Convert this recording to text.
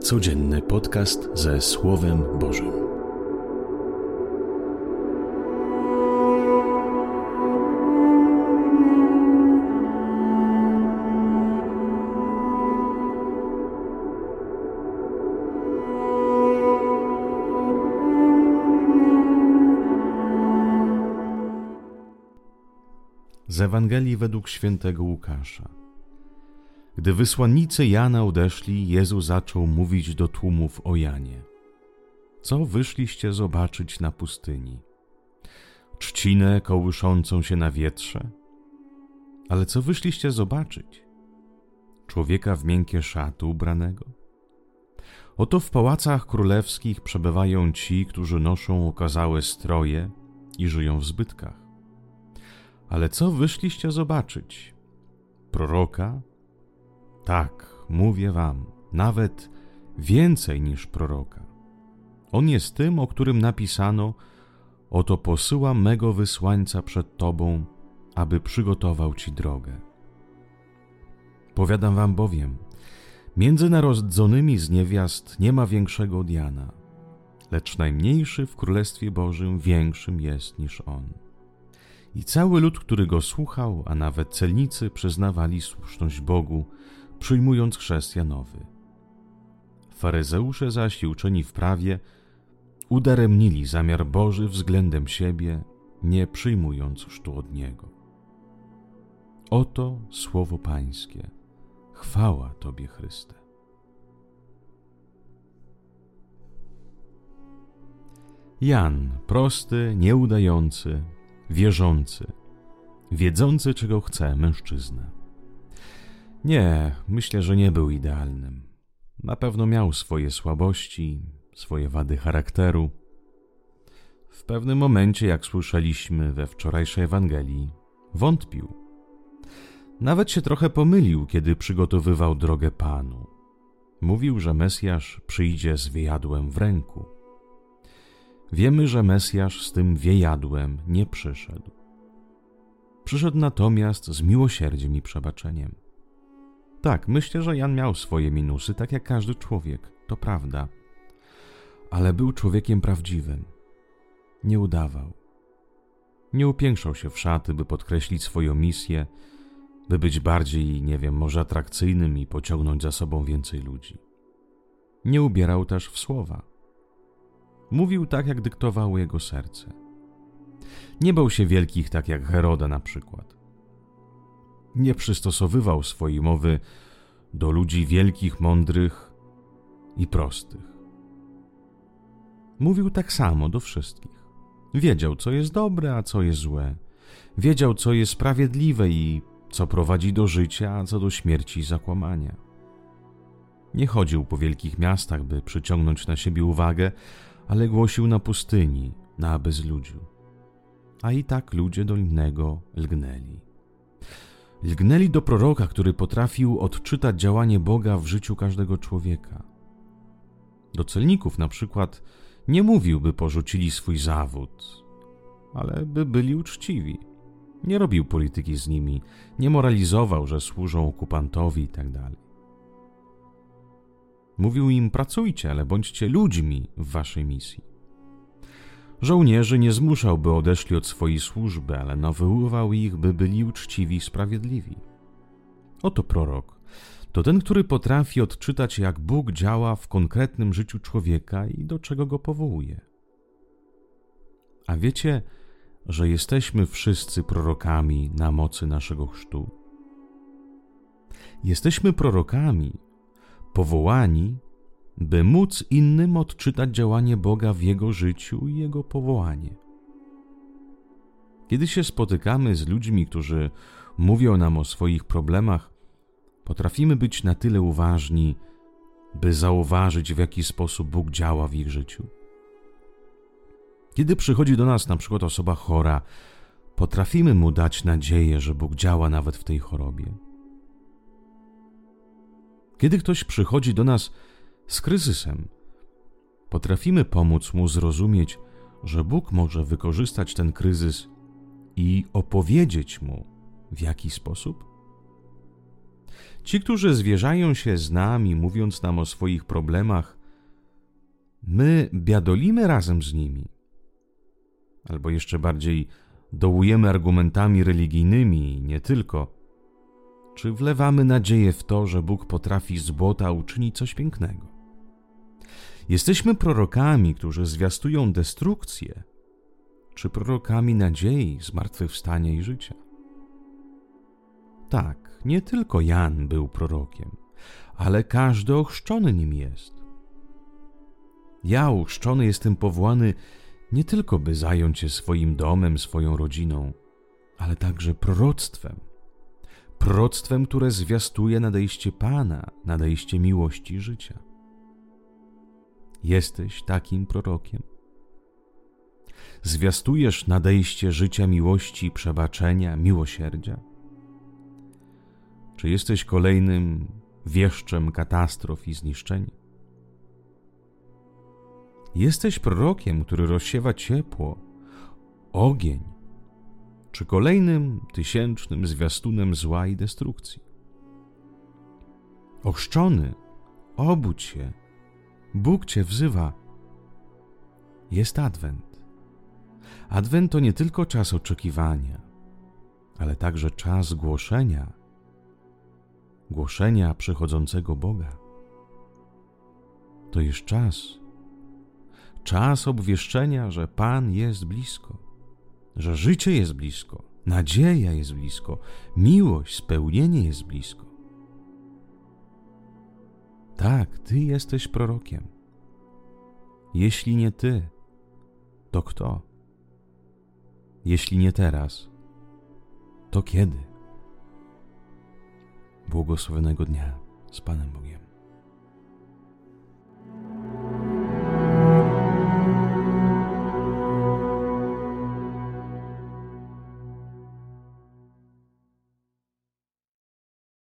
Codzienny podcast ze Słowem Bożym. Z Ewangelii według świętego Łukasza. Gdy wysłannicy Jana odeszli, Jezus zaczął mówić do tłumów o Janie. Co wyszliście zobaczyć na pustyni? Trzcinę kołyszącą się na wietrze? Ale co wyszliście zobaczyć? Człowieka w miękkie szaty ubranego? Oto w pałacach królewskich przebywają ci, którzy noszą okazałe stroje i żyją w zbytkach. Ale co wyszliście zobaczyć? Proroka? Tak, mówię wam, nawet więcej niż proroka. On jest tym, o którym napisano: Oto posyłam mego wysłańca przed tobą, aby przygotował ci drogę. Powiadam wam bowiem, między narodzonymi z niewiast nie ma większego od Jana, lecz najmniejszy w Królestwie Bożym większym jest niż on. I cały lud, który go słuchał, a nawet celnicy przyznawali słuszność Bogu, przyjmując chrzest Janowy. Faryzeusze zaś i uczeni w prawie udaremnili zamiar Boży względem siebie, nie przyjmując chrztu od Niego. Oto słowo Pańskie. Chwała Tobie, Chryste. Jan, prosty, nieudający, wierzący, wiedzący, czego chce mężczyzna. Nie, myślę, że nie był idealnym. Na pewno miał swoje słabości, swoje wady charakteru. W pewnym momencie, jak słyszeliśmy we wczorajszej Ewangelii, wątpił. Nawet się trochę pomylił, kiedy przygotowywał drogę Panu. Mówił, że Mesjasz przyjdzie z wiejadłem w ręku. Wiemy, że Mesjasz z tym wiejadłem nie przyszedł. Przyszedł natomiast z miłosierdziem i przebaczeniem. Tak, myślę, że Jan miał swoje minusy, tak jak każdy człowiek, to prawda. Ale był człowiekiem prawdziwym. Nie udawał. Nie upiększał się w szaty, by podkreślić swoją misję, by być bardziej, nie wiem, może atrakcyjnym i pociągnąć za sobą więcej ludzi. Nie ubierał też w słowa. Mówił tak, jak dyktowało jego serce. Nie bał się wielkich, tak jak Heroda na przykład nie przystosowywał swojej mowy do ludzi wielkich, mądrych i prostych. Mówił tak samo do wszystkich. Wiedział, co jest dobre, a co jest złe. Wiedział, co jest sprawiedliwe i co prowadzi do życia, a co do śmierci i zakłamania. Nie chodził po wielkich miastach, by przyciągnąć na siebie uwagę, ale głosił na pustyni, na bezludziu. A i tak ludzie do innego lgnęli. Lgnęli do proroka, który potrafił odczytać działanie Boga w życiu każdego człowieka. Do celników na przykład nie mówił, by porzucili swój zawód, ale by byli uczciwi. Nie robił polityki z nimi, nie moralizował, że służą okupantowi itd. Tak Mówił im: pracujcie, ale bądźcie ludźmi w waszej misji. Żołnierzy nie zmuszał, by odeszli od swojej służby, ale nawoływał ich, by byli uczciwi i sprawiedliwi. Oto prorok. To ten, który potrafi odczytać, jak Bóg działa w konkretnym życiu człowieka i do czego go powołuje. A wiecie, że jesteśmy wszyscy prorokami na mocy naszego chrztu? Jesteśmy prorokami, powołani by móc innym odczytać działanie Boga w jego życiu i jego powołanie. Kiedy się spotykamy z ludźmi, którzy mówią nam o swoich problemach, potrafimy być na tyle uważni, by zauważyć, w jaki sposób Bóg działa w ich życiu. Kiedy przychodzi do nas na przykład osoba chora, potrafimy mu dać nadzieję, że Bóg działa nawet w tej chorobie. Kiedy ktoś przychodzi do nas z kryzysem. Potrafimy pomóc mu zrozumieć, że Bóg może wykorzystać ten kryzys i opowiedzieć mu, w jaki sposób? Ci, którzy zwierzają się z nami, mówiąc nam o swoich problemach, my biadolimy razem z nimi. Albo jeszcze bardziej dołujemy argumentami religijnymi, nie tylko. Czy wlewamy nadzieję w to, że Bóg potrafi z błota uczynić coś pięknego? Jesteśmy prorokami, którzy zwiastują destrukcję, czy prorokami nadziei, zmartwychwstania i życia? Tak, nie tylko Jan był prorokiem, ale każdy ochrzczony nim jest. Ja, ochrzczony, jestem powołany nie tylko by zająć się swoim domem, swoją rodziną, ale także proroctwem. Proroctwem, które zwiastuje nadejście Pana, nadejście miłości i życia. Jesteś takim prorokiem. Zwiastujesz nadejście życia miłości, przebaczenia, miłosierdzia? Czy jesteś kolejnym wieszczem katastrof i zniszczeń? Jesteś prorokiem, który rozsiewa ciepło, ogień, czy kolejnym tysięcznym zwiastunem zła i destrukcji. Ochrzczony, obudź się, Bóg cię wzywa. Jest Adwent. Adwent to nie tylko czas oczekiwania, ale także czas głoszenia, głoszenia przychodzącego Boga. To jest czas, czas obwieszczenia, że Pan jest blisko, że życie jest blisko, nadzieja jest blisko, miłość, spełnienie jest blisko. Tak, Ty jesteś prorokiem. Jeśli nie Ty, to kto? Jeśli nie teraz, to kiedy? Błogosławionego dnia z Panem Bogiem.